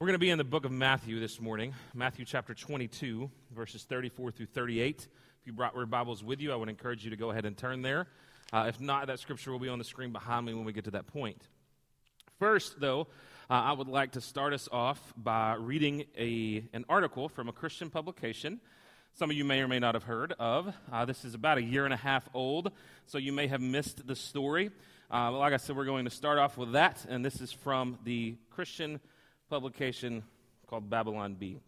We're going to be in the book of Matthew this morning, Matthew chapter 22, verses 34 through 38. If you brought your Bibles with you, I would encourage you to go ahead and turn there. Uh, if not, that scripture will be on the screen behind me when we get to that point. First, though, uh, I would like to start us off by reading a, an article from a Christian publication. Some of you may or may not have heard of. Uh, this is about a year and a half old, so you may have missed the story. Uh, like I said, we're going to start off with that, and this is from the Christian publication called Babylon Bee.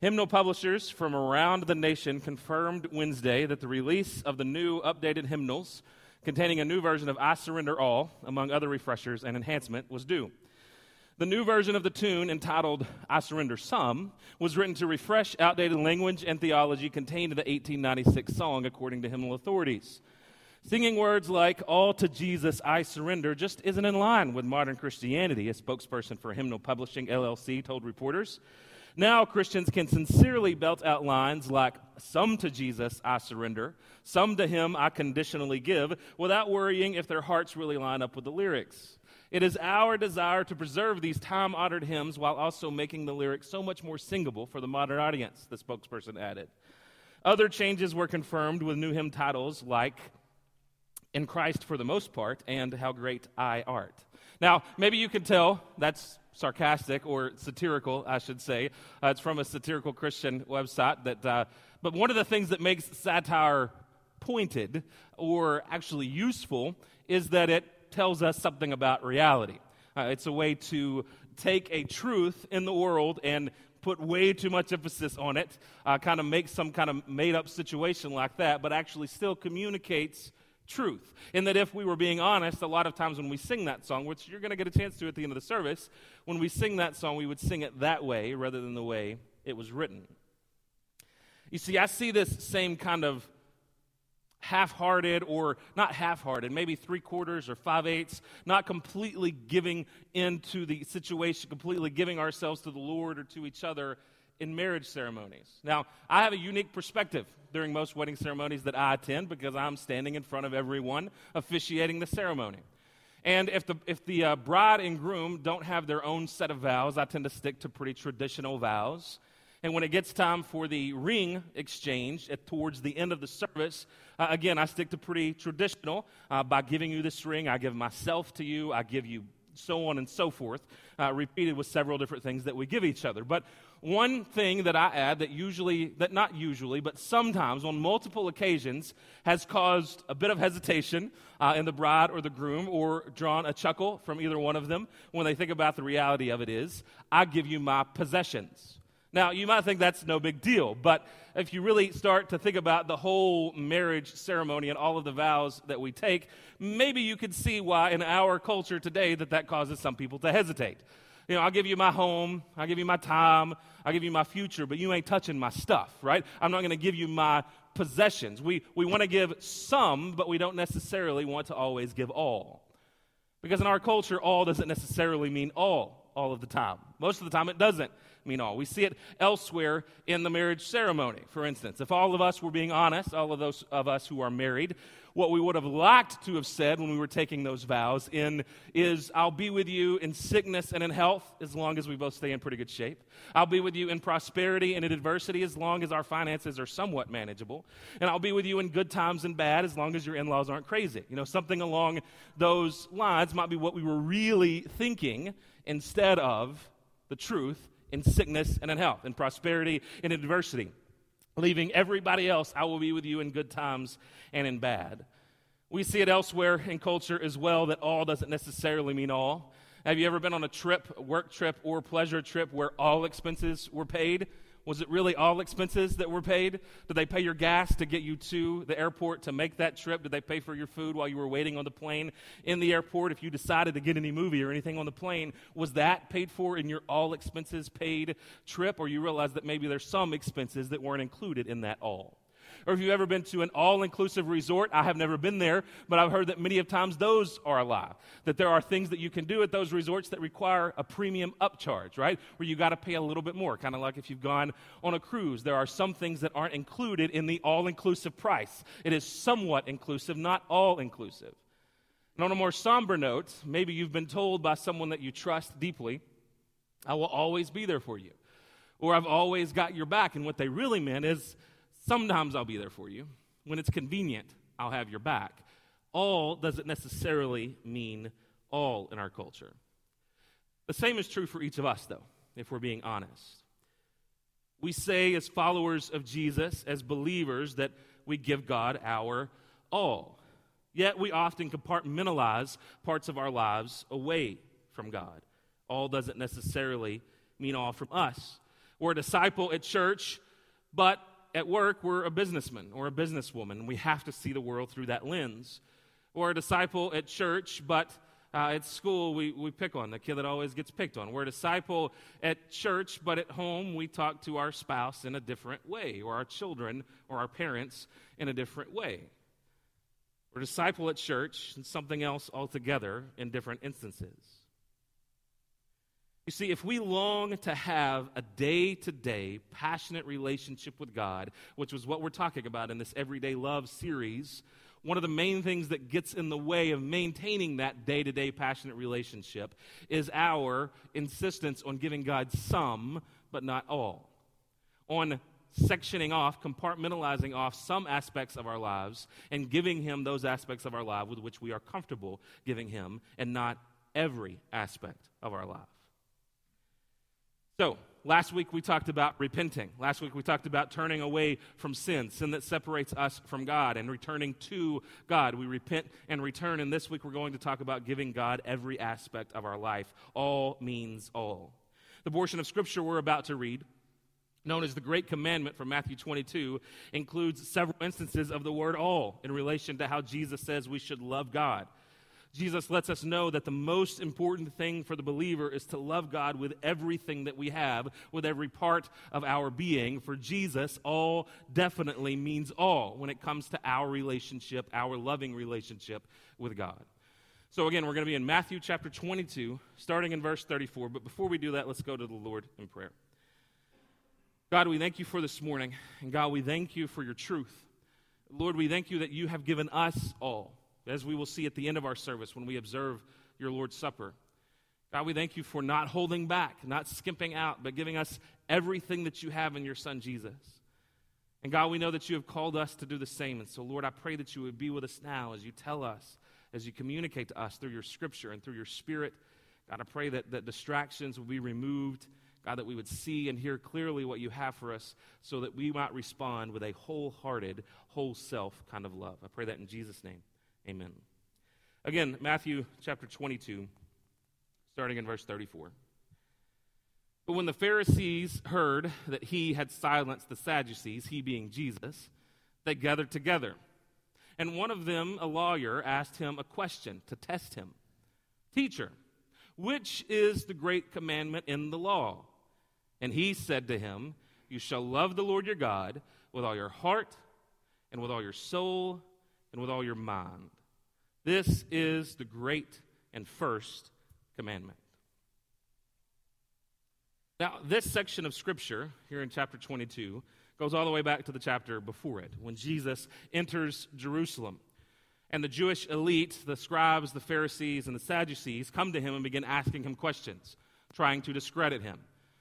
Hymnal publishers from around the nation confirmed Wednesday that the release of the new updated hymnals containing a new version of I Surrender All, among other refreshers and enhancement, was due. The new version of the tune, entitled I Surrender Some, was written to refresh outdated language and theology contained in the 1896 song, according to hymnal authorities. Singing words like, All to Jesus I surrender, just isn't in line with modern Christianity, a spokesperson for Hymnal Publishing LLC told reporters. Now Christians can sincerely belt out lines like, Some to Jesus I surrender, some to Him I conditionally give, without worrying if their hearts really line up with the lyrics. It is our desire to preserve these time honored hymns while also making the lyrics so much more singable for the modern audience, the spokesperson added. Other changes were confirmed with new hymn titles like in Christ for the most part, and how great I art. Now, maybe you can tell that's sarcastic or satirical, I should say. Uh, it's from a satirical Christian website. That, uh, but one of the things that makes satire pointed or actually useful is that it tells us something about reality. Uh, it's a way to take a truth in the world and put way too much emphasis on it, uh, kind of make some kind of made up situation like that, but actually still communicates truth. In that, if we were being honest, a lot of times when we sing that song, which you're going to get a chance to at the end of the service, when we sing that song, we would sing it that way rather than the way it was written. You see, I see this same kind of half hearted, or not half hearted, maybe three quarters or five eighths, not completely giving into the situation, completely giving ourselves to the Lord or to each other in marriage ceremonies. Now, I have a unique perspective during most wedding ceremonies that I attend because I'm standing in front of everyone officiating the ceremony. And if the, if the uh, bride and groom don't have their own set of vows, I tend to stick to pretty traditional vows. And when it gets time for the ring exchange at, towards the end of the service, uh, again, I stick to pretty traditional. Uh, by giving you this ring, I give myself to you, I give you so on and so forth, uh, repeated with several different things that we give each other. But one thing that I add that usually, that not usually, but sometimes on multiple occasions has caused a bit of hesitation uh, in the bride or the groom or drawn a chuckle from either one of them when they think about the reality of it is, I give you my possessions. Now, you might think that's no big deal, but if you really start to think about the whole marriage ceremony and all of the vows that we take, maybe you could see why in our culture today that that causes some people to hesitate. You know, I'll give you my home, I'll give you my time, I'll give you my future, but you ain't touching my stuff, right? I'm not going to give you my possessions. We, we want to give some, but we don't necessarily want to always give all. Because in our culture, all doesn't necessarily mean all, all of the time. Most of the time, it doesn't mean all. We see it elsewhere in the marriage ceremony, for instance. If all of us were being honest, all of those of us who are married, what we would have liked to have said when we were taking those vows in is I'll be with you in sickness and in health as long as we both stay in pretty good shape. I'll be with you in prosperity and in adversity as long as our finances are somewhat manageable. And I'll be with you in good times and bad as long as your in-laws aren't crazy. You know, something along those lines might be what we were really thinking instead of the truth in sickness and in health, in prosperity and adversity leaving everybody else, I will be with you in good times and in bad. We see it elsewhere in culture as well that all doesn't necessarily mean all. Have you ever been on a trip, work trip, or pleasure trip where all expenses were paid? Was it really all expenses that were paid? Did they pay your gas to get you to the airport to make that trip? Did they pay for your food while you were waiting on the plane in the airport? If you decided to get any movie or anything on the plane, was that paid for in your all expenses paid trip? Or you realize that maybe there's some expenses that weren't included in that all? Or if you've ever been to an all inclusive resort, I have never been there, but I've heard that many of times those are a lie. That there are things that you can do at those resorts that require a premium upcharge, right? Where you got to pay a little bit more. Kind of like if you've gone on a cruise, there are some things that aren't included in the all inclusive price. It is somewhat inclusive, not all inclusive. And on a more somber note, maybe you've been told by someone that you trust deeply I will always be there for you. Or I've always got your back. And what they really meant is sometimes I'll be there for you. When it's convenient, I'll have your back. All doesn't necessarily mean all in our culture. The same is true for each of us, though, if we're being honest. We say, as followers of Jesus, as believers, that we give God our all. Yet we often compartmentalize parts of our lives away from God. All doesn't necessarily mean all from us. We're a disciple at church, but at work, we're a businessman or a businesswoman. We have to see the world through that lens. Or a disciple at church, but uh, at school, we, we pick on the kid that always gets picked on. We're a disciple at church, but at home, we talk to our spouse in a different way, or our children or our parents in a different way. We're a disciple at church and something else altogether in different instances. You see, if we long to have a day to day, passionate relationship with God, which was what we're talking about in this Everyday Love series, one of the main things that gets in the way of maintaining that day to day passionate relationship is our insistence on giving God some, but not all. On sectioning off, compartmentalizing off some aspects of our lives and giving Him those aspects of our life with which we are comfortable giving Him, and not every aspect of our life. So, last week we talked about repenting. Last week we talked about turning away from sin, sin that separates us from God, and returning to God. We repent and return. And this week we're going to talk about giving God every aspect of our life. All means all. The portion of Scripture we're about to read known as the Great Commandment from Matthew 22, includes several instances of the word all in relation to how Jesus says we should love God. Jesus lets us know that the most important thing for the believer is to love God with everything that we have, with every part of our being. For Jesus, all definitely means all when it comes to our relationship, our loving relationship with God. So, again, we're going to be in Matthew chapter 22, starting in verse 34. But before we do that, let's go to the Lord in prayer. God, we thank you for this morning. And God, we thank you for your truth. Lord, we thank you that you have given us all, as we will see at the end of our service when we observe your Lord's Supper. God, we thank you for not holding back, not skimping out, but giving us everything that you have in your Son, Jesus. And God, we know that you have called us to do the same. And so, Lord, I pray that you would be with us now as you tell us, as you communicate to us through your scripture and through your spirit. God, I pray that, that distractions will be removed God, that we would see and hear clearly what you have for us so that we might respond with a wholehearted, whole self kind of love. I pray that in Jesus' name. Amen. Again, Matthew chapter 22, starting in verse 34. But when the Pharisees heard that he had silenced the Sadducees, he being Jesus, they gathered together. And one of them, a lawyer, asked him a question to test him Teacher, which is the great commandment in the law? And he said to him, You shall love the Lord your God with all your heart, and with all your soul, and with all your mind. This is the great and first commandment. Now, this section of Scripture, here in chapter 22, goes all the way back to the chapter before it, when Jesus enters Jerusalem. And the Jewish elite, the scribes, the Pharisees, and the Sadducees, come to him and begin asking him questions, trying to discredit him.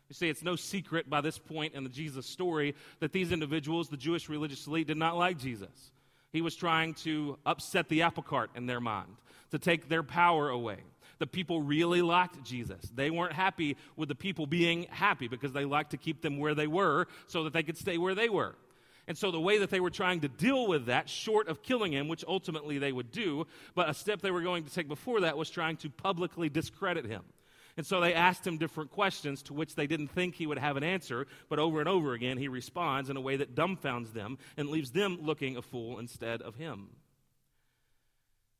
You see, it's no secret by this point in the Jesus story that these individuals, the Jewish religious elite, did not like Jesus. He was trying to upset the apple cart in their mind, to take their power away. The people really liked Jesus. They weren't happy with the people being happy because they liked to keep them where they were so that they could stay where they were. And so, the way that they were trying to deal with that, short of killing him, which ultimately they would do, but a step they were going to take before that was trying to publicly discredit him. And so they asked him different questions to which they didn't think he would have an answer, but over and over again he responds in a way that dumbfounds them and leaves them looking a fool instead of him.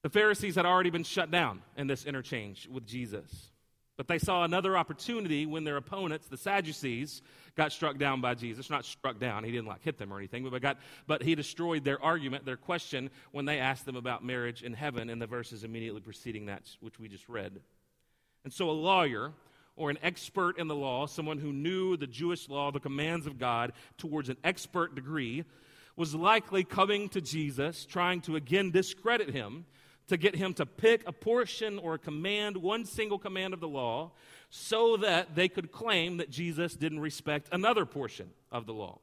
The Pharisees had already been shut down in this interchange with Jesus. But they saw another opportunity when their opponents, the Sadducees, got struck down by Jesus. Not struck down, he didn't like hit them or anything, but, got, but he destroyed their argument, their question, when they asked them about marriage in heaven in the verses immediately preceding that, which we just read. And so, a lawyer or an expert in the law, someone who knew the Jewish law, the commands of God, towards an expert degree, was likely coming to Jesus, trying to again discredit him, to get him to pick a portion or a command, one single command of the law, so that they could claim that Jesus didn't respect another portion of the law.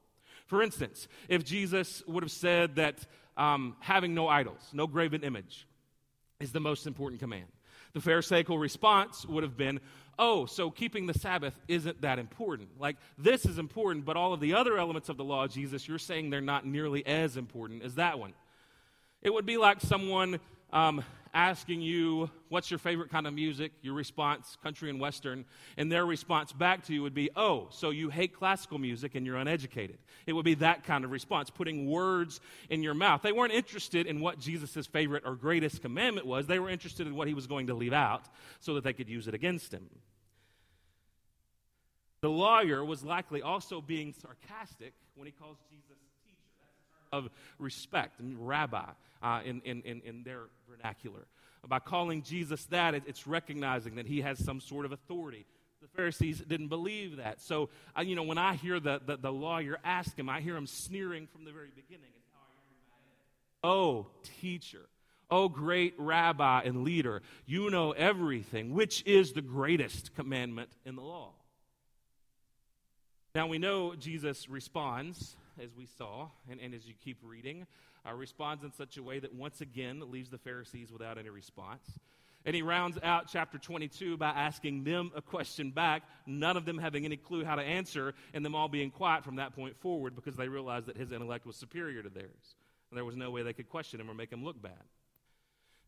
For instance, if Jesus would have said that um, having no idols, no graven image, is the most important command, the Pharisaical response would have been, oh, so keeping the Sabbath isn't that important. Like, this is important, but all of the other elements of the law, Jesus, you're saying they're not nearly as important as that one. It would be like someone um, asking you, What's your favorite kind of music? Your response, country and western. And their response back to you would be, Oh, so you hate classical music and you're uneducated. It would be that kind of response, putting words in your mouth. They weren't interested in what Jesus' favorite or greatest commandment was, they were interested in what he was going to leave out so that they could use it against him. The lawyer was likely also being sarcastic when he calls Jesus teacher. That's a term of respect, rabbi uh, in, in, in, their vernacular. By calling Jesus that, it's recognizing that he has some sort of authority. The Pharisees didn't believe that. So, uh, you know, when I hear the, the, the, lawyer ask him, I hear him sneering from the very beginning. Oh, teacher. Oh, great rabbi and leader. You know everything. Which is the greatest commandment in the law? Now, we know Jesus responds, as we saw, and, and as you keep reading uh, responds in such a way that once again leaves the Pharisees without any response. And he rounds out chapter 22 by asking them a question back, none of them having any clue how to answer, and them all being quiet from that point forward because they realized that his intellect was superior to theirs. And there was no way they could question him or make him look bad.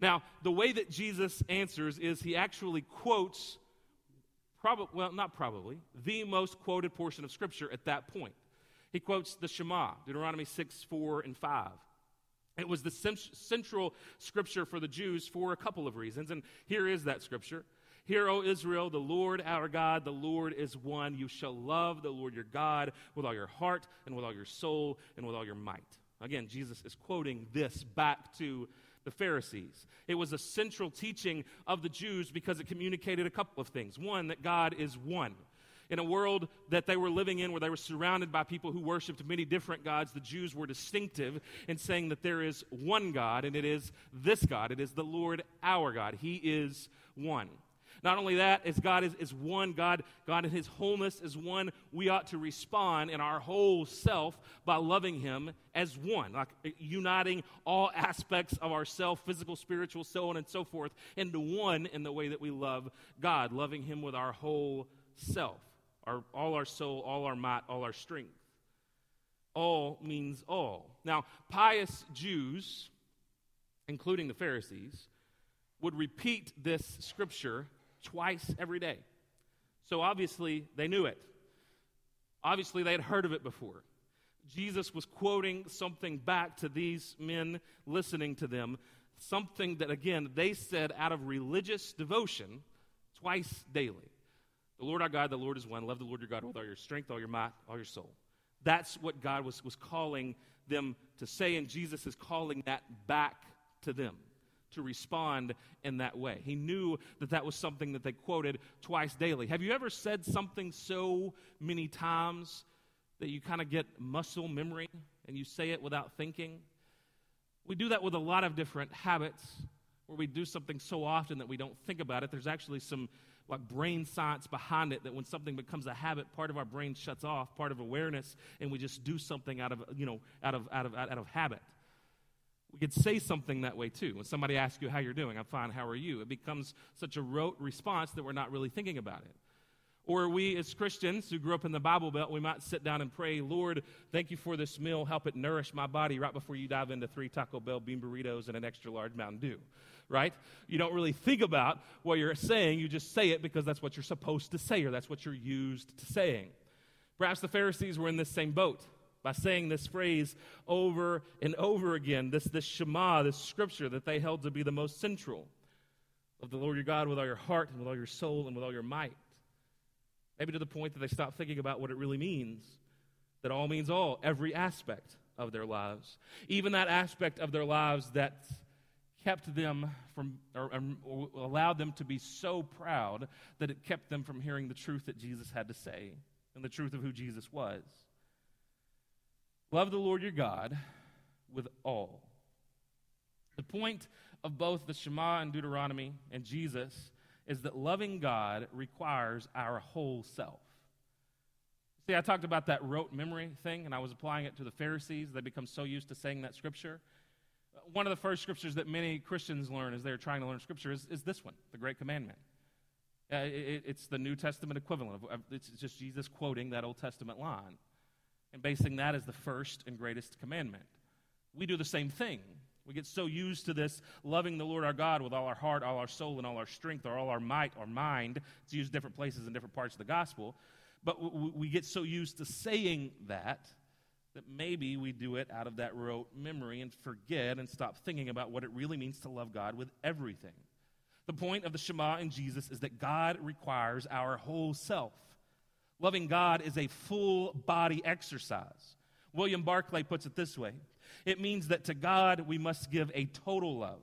Now, the way that Jesus answers is he actually quotes, probably, well, not probably, the most quoted portion of Scripture at that point. He quotes the Shema, Deuteronomy 6, 4, and 5. It was the central scripture for the Jews for a couple of reasons. And here is that scripture. Hear, O Israel, the Lord our God, the Lord is one. You shall love the Lord your God with all your heart and with all your soul and with all your might. Again, Jesus is quoting this back to the Pharisees. It was a central teaching of the Jews because it communicated a couple of things. One, that God is one in a world that they were living in where they were surrounded by people who worshiped many different gods, the Jews were distinctive in saying that there is one God, and it is this God. It is the Lord our God. He is one. Not only that, as God is, is one, God, God in His wholeness is one, we ought to respond in our whole self by loving Him as one, like uh, uniting all aspects of ourself, physical, spiritual, so on and so forth, into one in the way that we love God, loving Him with our whole self our, all our soul, all our might, all our strength. All means all. Now, pious Jews, including the Pharisees, would repeat this scripture twice every day. So obviously, they knew it. Obviously, they had heard of it before. Jesus was quoting something back to these men listening to them, something that, again, they said out of religious devotion twice daily. The Lord our God, the Lord is one. Love the Lord your God with all your strength, all your might, all your soul. That's what God was, was calling them to say, and Jesus is calling that back to them to respond in that way. He knew that that was something that they quoted twice daily. Have you ever said something so many times that you kind of get muscle memory and you say it without thinking? We do that with a lot of different habits where we do something so often that we don't think about it. There's actually some like brain science behind it that when something becomes a habit, part of our brain shuts off, part of awareness, and we just do something out of, you know, out of, out of, out of habit. We could say something that way too. When somebody asks you how you're doing, I'm fine, how are you? It becomes such a rote response that we're not really thinking about it. Or we, as Christians who grew up in the Bible Belt, we might sit down and pray, Lord, thank you for this meal. Help it nourish my body right before you dive into three Taco Bell bean burritos and an extra large Mountain Dew right? You don't really think about what you're saying, you just say it because that's what you're supposed to say or that's what you're used to saying. Perhaps the Pharisees were in this same boat by saying this phrase over and over again, this, this Shema, this scripture that they held to be the most central of the Lord your God with all your heart and with all your soul and with all your might. Maybe to the point that they stopped thinking about what it really means. That all means all, every aspect of their lives. Even that aspect of their lives that kept them from, or, or, allowed them to be so proud that it kept them from hearing the truth that Jesus had to say and the truth of who Jesus was. Love the Lord your God with all. The point of both the Shema and Deuteronomy and Jesus is that loving God requires our whole self. See, I talked about that rote memory thing, and I was applying it to the Pharisees. They become so used to saying that scripture. One of the first scriptures that many Christians learn as they're trying to learn scripture is, is this one, the Great Commandment. Uh, it, it's the New Testament equivalent. Of, it's just Jesus quoting that Old Testament line and basing that as the first and greatest commandment. We do the same thing. We get so used to this loving the Lord our God with all our heart, all our soul, and all our strength, or all our might, or mind. It's used different places in different parts of the gospel. But we get so used to saying that that maybe we do it out of that rote memory and forget and stop thinking about what it really means to love God with everything. The point of the Shema in Jesus is that God requires our whole self. Loving God is a full body exercise. William Barclay puts it this way it means that to God we must give a total love,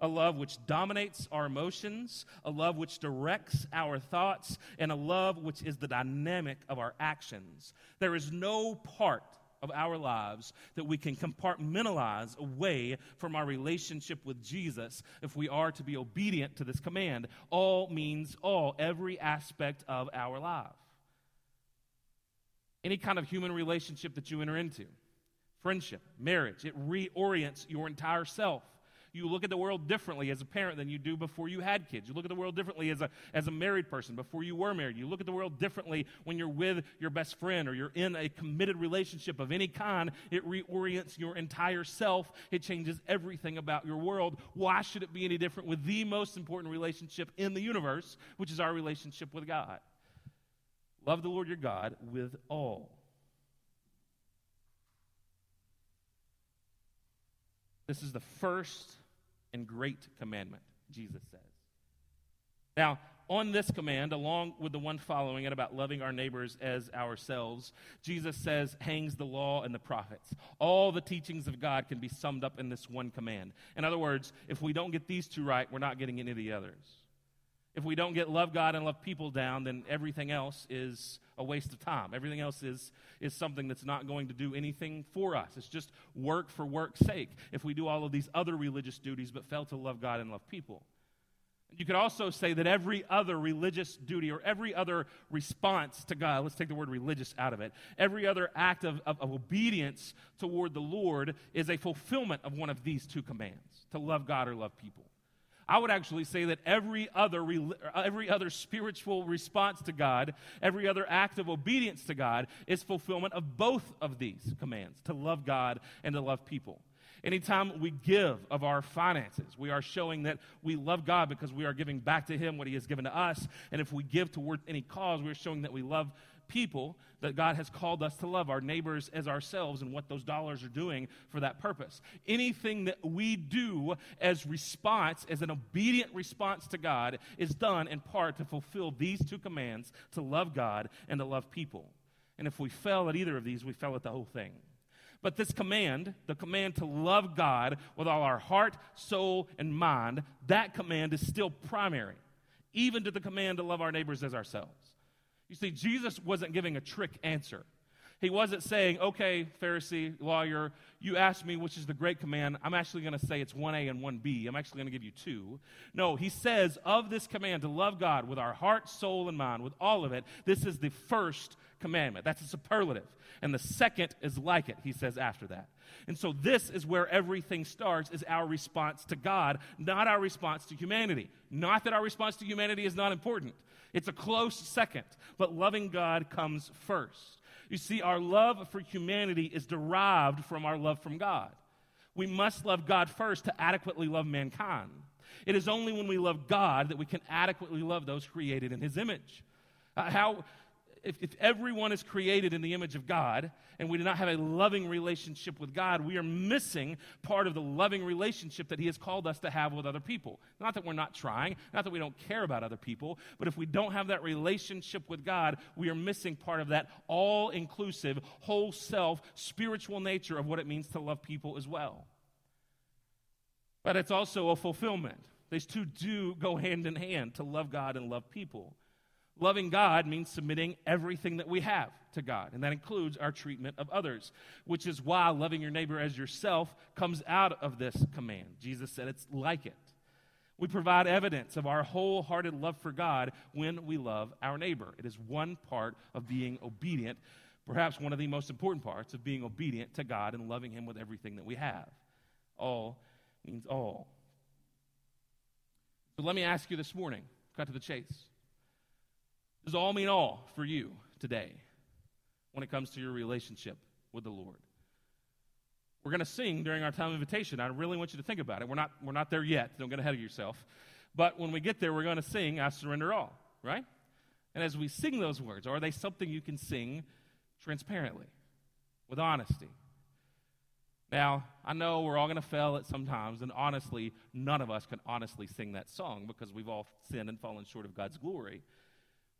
a love which dominates our emotions, a love which directs our thoughts, and a love which is the dynamic of our actions. There is no part of our lives that we can compartmentalize away from our relationship with Jesus if we are to be obedient to this command. All means all, every aspect of our life. Any kind of human relationship that you enter into, friendship, marriage, it reorients your entire self. You look at the world differently as a parent than you do before you had kids. You look at the world differently as a, as a married person before you were married. You look at the world differently when you're with your best friend or you're in a committed relationship of any kind. It reorients your entire self, it changes everything about your world. Why should it be any different with the most important relationship in the universe, which is our relationship with God? Love the Lord your God with all. This is the first and great commandment, Jesus says. Now, on this command, along with the one following it about loving our neighbors as ourselves, Jesus says, hangs the law and the prophets. All the teachings of God can be summed up in this one command. In other words, if we don't get these two right, we're not getting any of the others. If we don't get love God and love people down, then everything else is a waste of time. Everything else is, is something that's not going to do anything for us. It's just work for work's sake if we do all of these other religious duties but fail to love God and love people. You could also say that every other religious duty or every other response to God, let's take the word religious out of it, every other act of, of, of, obedience toward the Lord is a fulfillment of one of these two commands to love God or love people. I would actually say that every other, every other spiritual response to God, every other act of obedience to God, is fulfillment of both of these commands to love God and to love people. Anytime we give of our finances, we are showing that we love God because we are giving back to Him what He has given to us. And if we give toward any cause, we're showing that we love people that God has called us to love, our neighbors as ourselves, and what those dollars are doing for that purpose. Anything that we do as response, as an obedient response to God, is done in part to fulfill these two commands to love God and to love people. And if we fail at either of these, we fail at the whole thing. But this command, the command to love God with all our heart, soul, and mind, that command is still primary, even to the command to love our neighbors as ourselves. You see, Jesus wasn't giving a trick answer. He wasn't saying, okay, Pharisee, lawyer, you asked me which is the great command. I'm actually going to say it's 1A and 1B. I'm actually going to give you two. No, he says, of this command to love God with our heart, soul, and mind, with all of it, this is the first commandment. That's a superlative. And the second is like it, he says after that. And so this is where everything starts is our response to God, not our response to humanity. Not that our response to humanity is not important. It's a close second, but loving God comes first. You see, our love for humanity is derived from our love from God. We must love God first to adequately love mankind. It is only when we love God that we can adequately love those created in His image. Uh, how, if, if everyone is created in the image of God and we do not have a loving relationship with God, we are missing part of the loving relationship that He has called us to have with other people. Not that we're not trying, not that we don't care about other people, but if we don't have that relationship with God, we are missing part of that all inclusive, whole self, spiritual nature of what it means to love people as well. But it's also a fulfillment. These two do go hand in hand to love God and love people. Loving God means submitting everything that we have to God, and that includes our treatment of others, which is why loving your neighbor as yourself comes out of this command. Jesus said it's like it. We provide evidence of our wholehearted love for God when we love our neighbor. It is one part of being obedient, perhaps one of the most important parts of being obedient to God and loving Him with everything that we have. All means all. So let me ask you this morning, cut to the chase. Does all mean all for you today when it comes to your relationship with the Lord? We're going to sing during our time of invitation. I really want you to think about it. We're not, we're not there yet. Don't get ahead of yourself. But when we get there, we're going to sing, I surrender all, right? And as we sing those words, are they something you can sing transparently, with honesty? Now, I know we're all going to fail at sometimes, and honestly, none of us can honestly sing that song because we've all sinned and fallen short of God's glory.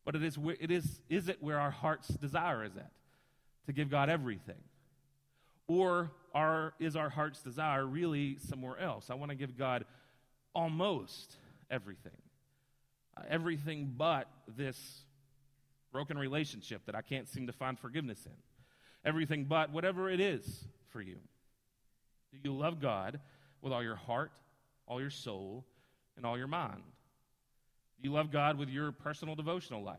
But it is, it is, is it where our heart's desire is at? To give God everything. Or are, is our heart's desire really somewhere else? I want to give God almost everything. Uh, everything but this broken relationship that I can't seem to find forgiveness in. Everything but whatever it is for you. Do you love God with all your heart, all your soul, and all your mind? Do you love God with your personal devotional life?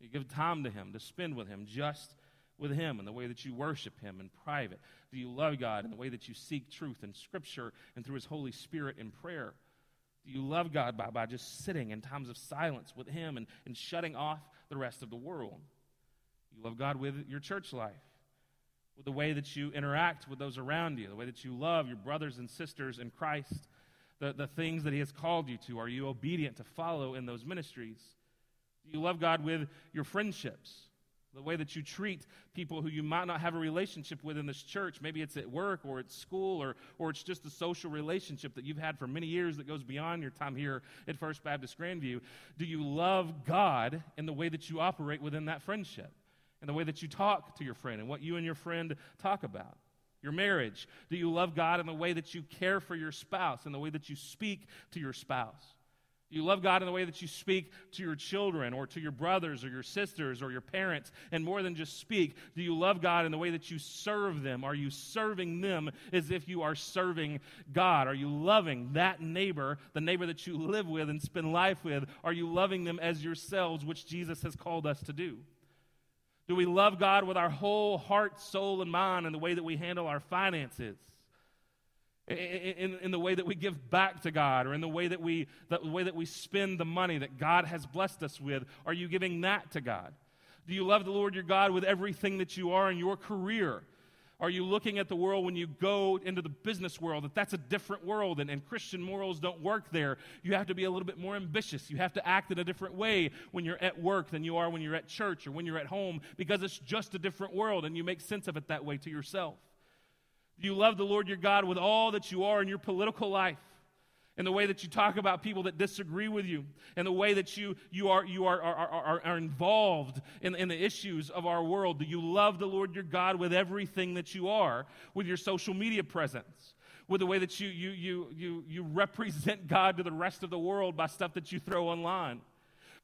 You give time to Him, to spend with Him, just with Him in the way that you worship Him in private? Do you love God in the way that you seek truth in Scripture and through His Holy Spirit in prayer? Do you love God by, by just sitting in times of silence with Him and, and shutting off the rest of the world? You love God with your church life, with the way that you interact with those around you, the way that you love your brothers and sisters in Christ, the, the things that He has called you to. Are you obedient to follow in those ministries? Do you love God with your friendships? the way that you treat people who you might not have a relationship with in this church. Maybe it's at work or at school or, or it's just a social relationship that you've had for many years that goes beyond your time here at First Baptist Grandview. Do you love God in the way that you operate within that friendship? In the way that you talk to your friend and what you and your friend talk about? Your marriage. Do you love God in the way that you care for your spouse, in the way that you speak to your spouse? Do You love God in the way that you speak to your children or to your brothers or your sisters or your parents. And more than just speak, do you love God in the way that you serve them? Are you serving them as if you are serving God? Are you loving that neighbor, the neighbor that you live with and spend life with? Are you loving them as yourselves, which Jesus has called us to do? Do we love God with our whole heart, soul, and mind in the way that we handle our finances? in, in the way that we give back to God or in the way that we the way that we spend the money that God has blessed us with are you giving that to God do you love the Lord your God with everything that you are in your career are you looking at the world when you go into the business world that that's a different world and, and Christian morals don't work there? You have to be a little bit more ambitious. You have to act in a different way when you're at work than you are when you're at church or when you're at home because it's just a different world and you make sense of it that way to yourself. Do you love the Lord your God with all that you are in your political life? In the way that you talk about people that disagree with you, and the way that you, you, are, you are, are, are, are involved in, in the issues of our world. Do you love the Lord your God with everything that you are, with your social media presence? with the way that you, you, you, you, you represent God to the rest of the world by stuff that you throw online.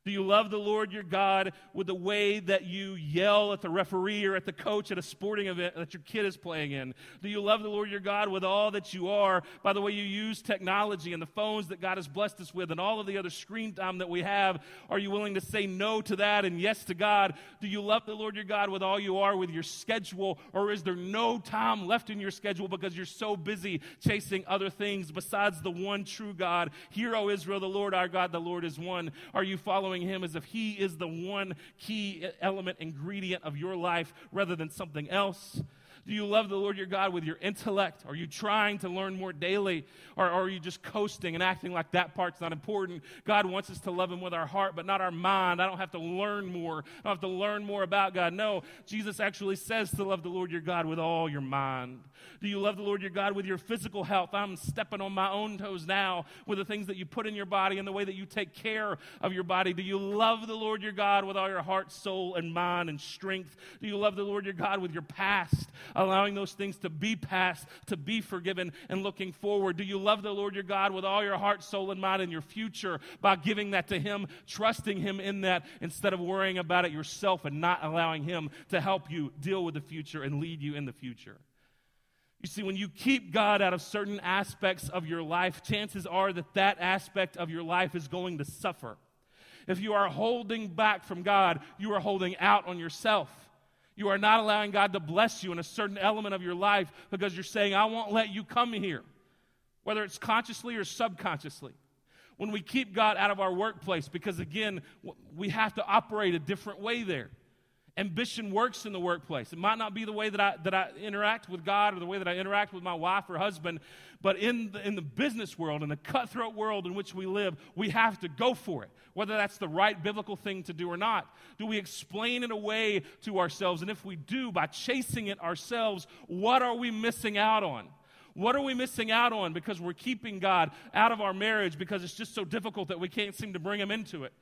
Do you love the Lord your God with the way that you yell at the referee or at the coach at a sporting event that your kid is playing in? Do you love the Lord your God with all that you are by the way you use technology and the phones that God has blessed us with and all of the other screen time that we have? Are you willing to say no to that and yes to God? Do you love the Lord your God with all you are with your schedule or is there no time left in your schedule because you're so busy chasing other things besides the one true God? Hear, O Israel, the Lord our God, the Lord is one. Are you following following Him as if He is the one key element, ingredient of your life rather than something else. Do you love the Lord your God with your intellect? Are you trying to learn more daily? Or, or, are you just coasting and acting like that part's not important? God wants us to love Him with our heart, but not our mind. I don't have to learn more. I don't have to learn more about God. No, Jesus actually says to love the Lord your God with all your mind. Do you love the Lord your God with your physical health? I'm stepping on my own toes now with the things that you put in your body and the way that you take care of your body. Do you love the Lord your God with all your heart, soul, and mind and strength? Do you love the Lord your God with your past, allowing those things to be past, to be forgiven, and looking forward? Do you love the Lord your God with all your heart, soul, and mind and your future by giving that to Him, trusting Him in that instead of worrying about it yourself and not allowing Him to help you deal with the future and lead you in the future? You see, when you keep God out of certain aspects of your life, chances are that that aspect of your life is going to suffer. If you are holding back from God, you are holding out on yourself. You are not allowing God to bless you in a certain element of your life because you're saying, I won't let you come here, whether it's consciously or subconsciously. When we keep God out of our workplace, because again, we have to operate a different way there ambition works in the workplace. It might not be the way that I, that I interact with God or the way that I interact with my wife or husband, but in the, in the business world, in the cutthroat world in which we live, we have to go for it, whether that's the right biblical thing to do or not. Do we explain it away to ourselves? And if we do, by chasing it ourselves, what are we missing out on? What are we missing out on because we're keeping God out of our marriage because it's just so difficult that we can't seem to bring Him into it?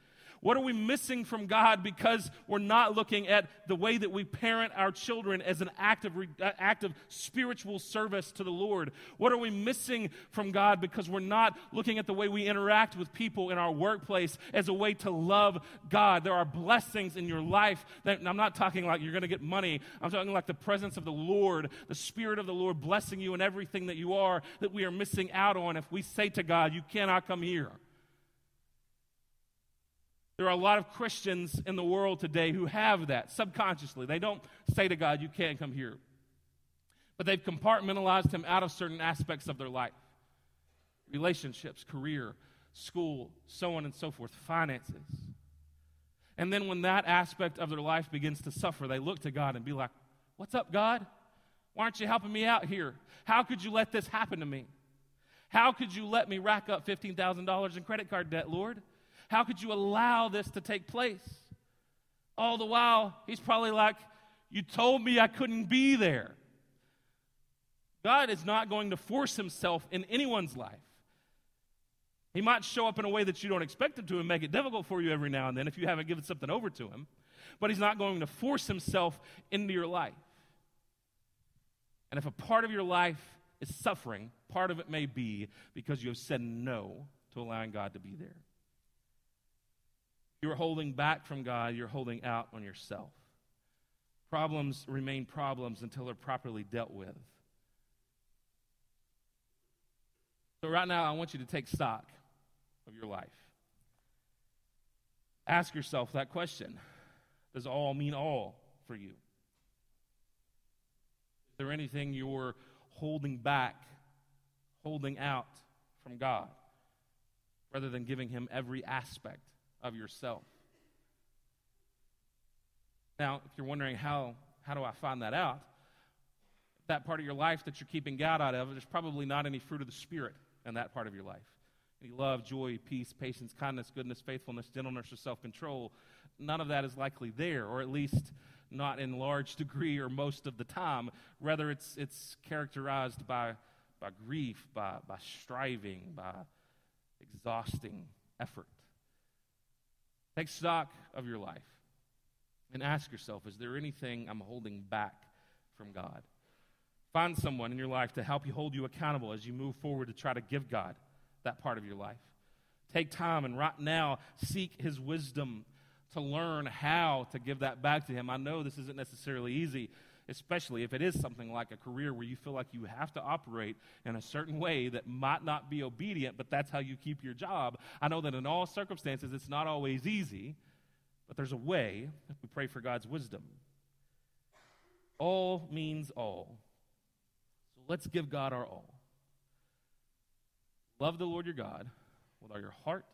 What are we missing from God because we're not looking at the way that we parent our children as an act of, uh, act of spiritual service to the Lord? What are we missing from God because we're not looking at the way we interact with people in our workplace as a way to love God? There are blessings in your life that I'm not talking like you're going to get money. I'm talking like the presence of the Lord, the Spirit of the Lord blessing you in everything that you are that we are missing out on if we say to God, You cannot come here. There are a lot of Christians in the world today who have that subconsciously. They don't say to God, You can't come here. But they've compartmentalized Him out of certain aspects of their life relationships, career, school, so on and so forth, finances. And then when that aspect of their life begins to suffer, they look to God and be like, What's up, God? Why aren't you helping me out here? How could you let this happen to me? How could you let me rack up $15,000 in credit card debt, Lord? How could you allow this to take place? All the while, he's probably like, You told me I couldn't be there. God is not going to force himself in anyone's life. He might show up in a way that you don't expect him to and make it difficult for you every now and then if you haven't given something over to him. But he's not going to force himself into your life. And if a part of your life is suffering, part of it may be because you have said no to allowing God to be there. You're holding back from God, you're holding out on yourself. Problems remain problems until they're properly dealt with. So, right now, I want you to take stock of your life. Ask yourself that question Does all mean all for you? Is there anything you're holding back, holding out from God, rather than giving Him every aspect of yourself. Now, if you're wondering how, how do I find that out, that part of your life that you're keeping God out of, there's probably not any fruit of the Spirit in that part of your life. Any love, joy, peace, patience, kindness, goodness, faithfulness, gentleness, or self control, none of that is likely there, or at least not in large degree or most of the time. Rather, it's, it's characterized by, by grief, by, by striving, by exhausting effort. Take stock of your life and ask yourself is there anything I'm holding back from God? Find someone in your life to help you hold you accountable as you move forward to try to give God that part of your life. Take time and right now seek His wisdom to learn how to give that back to Him. I know this isn't necessarily easy, especially if it is something like a career where you feel like you have to operate in a certain way that might not be obedient, but that's how you keep your job. I know that in all circumstances, it's not always easy, but there's a way if we pray for God's wisdom. All means all. So let's give God our all. Love the Lord your God with all your heart,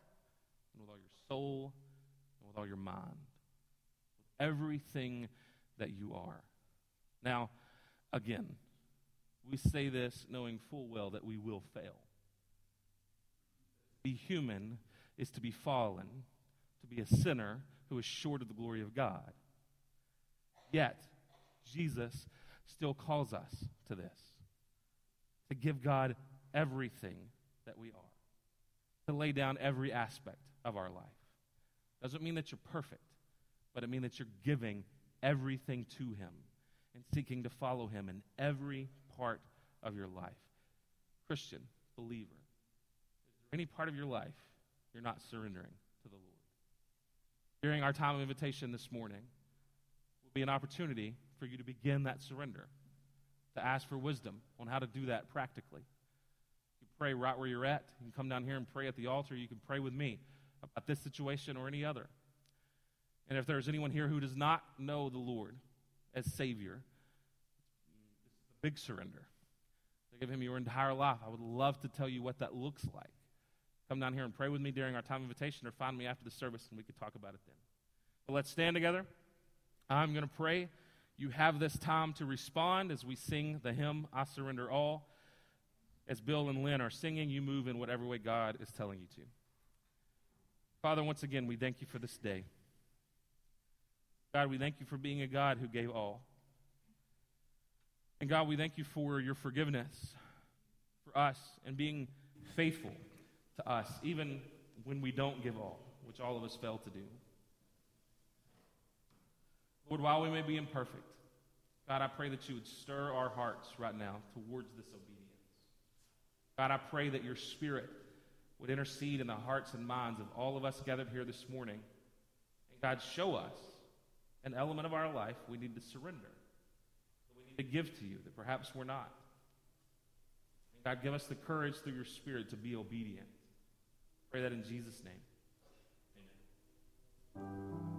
and with all your soul, and with all your mind, with everything that you are. Now, again, we say this knowing full well that we will fail. Be human is to be fallen, to be a sinner who is short of the glory of God. Yet, Jesus still calls us to this to give God everything that we are, to lay down every aspect of our life. Doesn't mean that you're perfect, but it means that you're giving everything to Him and seeking to follow him in every part of your life. Christian, believer, is there any part of your life you're not surrendering to the Lord? During our time of invitation this morning will be an opportunity for you to begin that surrender. to ask for wisdom on how to do that practically. You pray right where you're at. You can come down here and pray at the altar. You can pray with me about this situation or any other. And if there's anyone here who does not know the Lord as Savior, it's a big surrender. To give Him your entire life. I would love to tell you what that looks like. Come down here and pray with me during our time of invitation or find me after the service and we could talk about it then. But let's stand together. I'm going to pray. You have this time to respond as we sing the hymn, I Surrender All. As Bill and Lynn are singing, you move in whatever way God is telling you to. Father, once again, we thank you for this day. God, we thank you for being a God who gave all. And God, we thank you for your forgiveness for us and being faithful to us, even when we don't give all, which all of us fail to do. Lord, while we may be imperfect, God, I pray that you would stir our hearts right now towards this obedience. God, I pray that your spirit would intercede in the hearts and minds of all of us gathered here this morning. And God, show us an element of our life we need to surrender, we need to give to you that perhaps we're not. God, give us the courage through your Spirit to be obedient. Pray that in Jesus' name. Amen.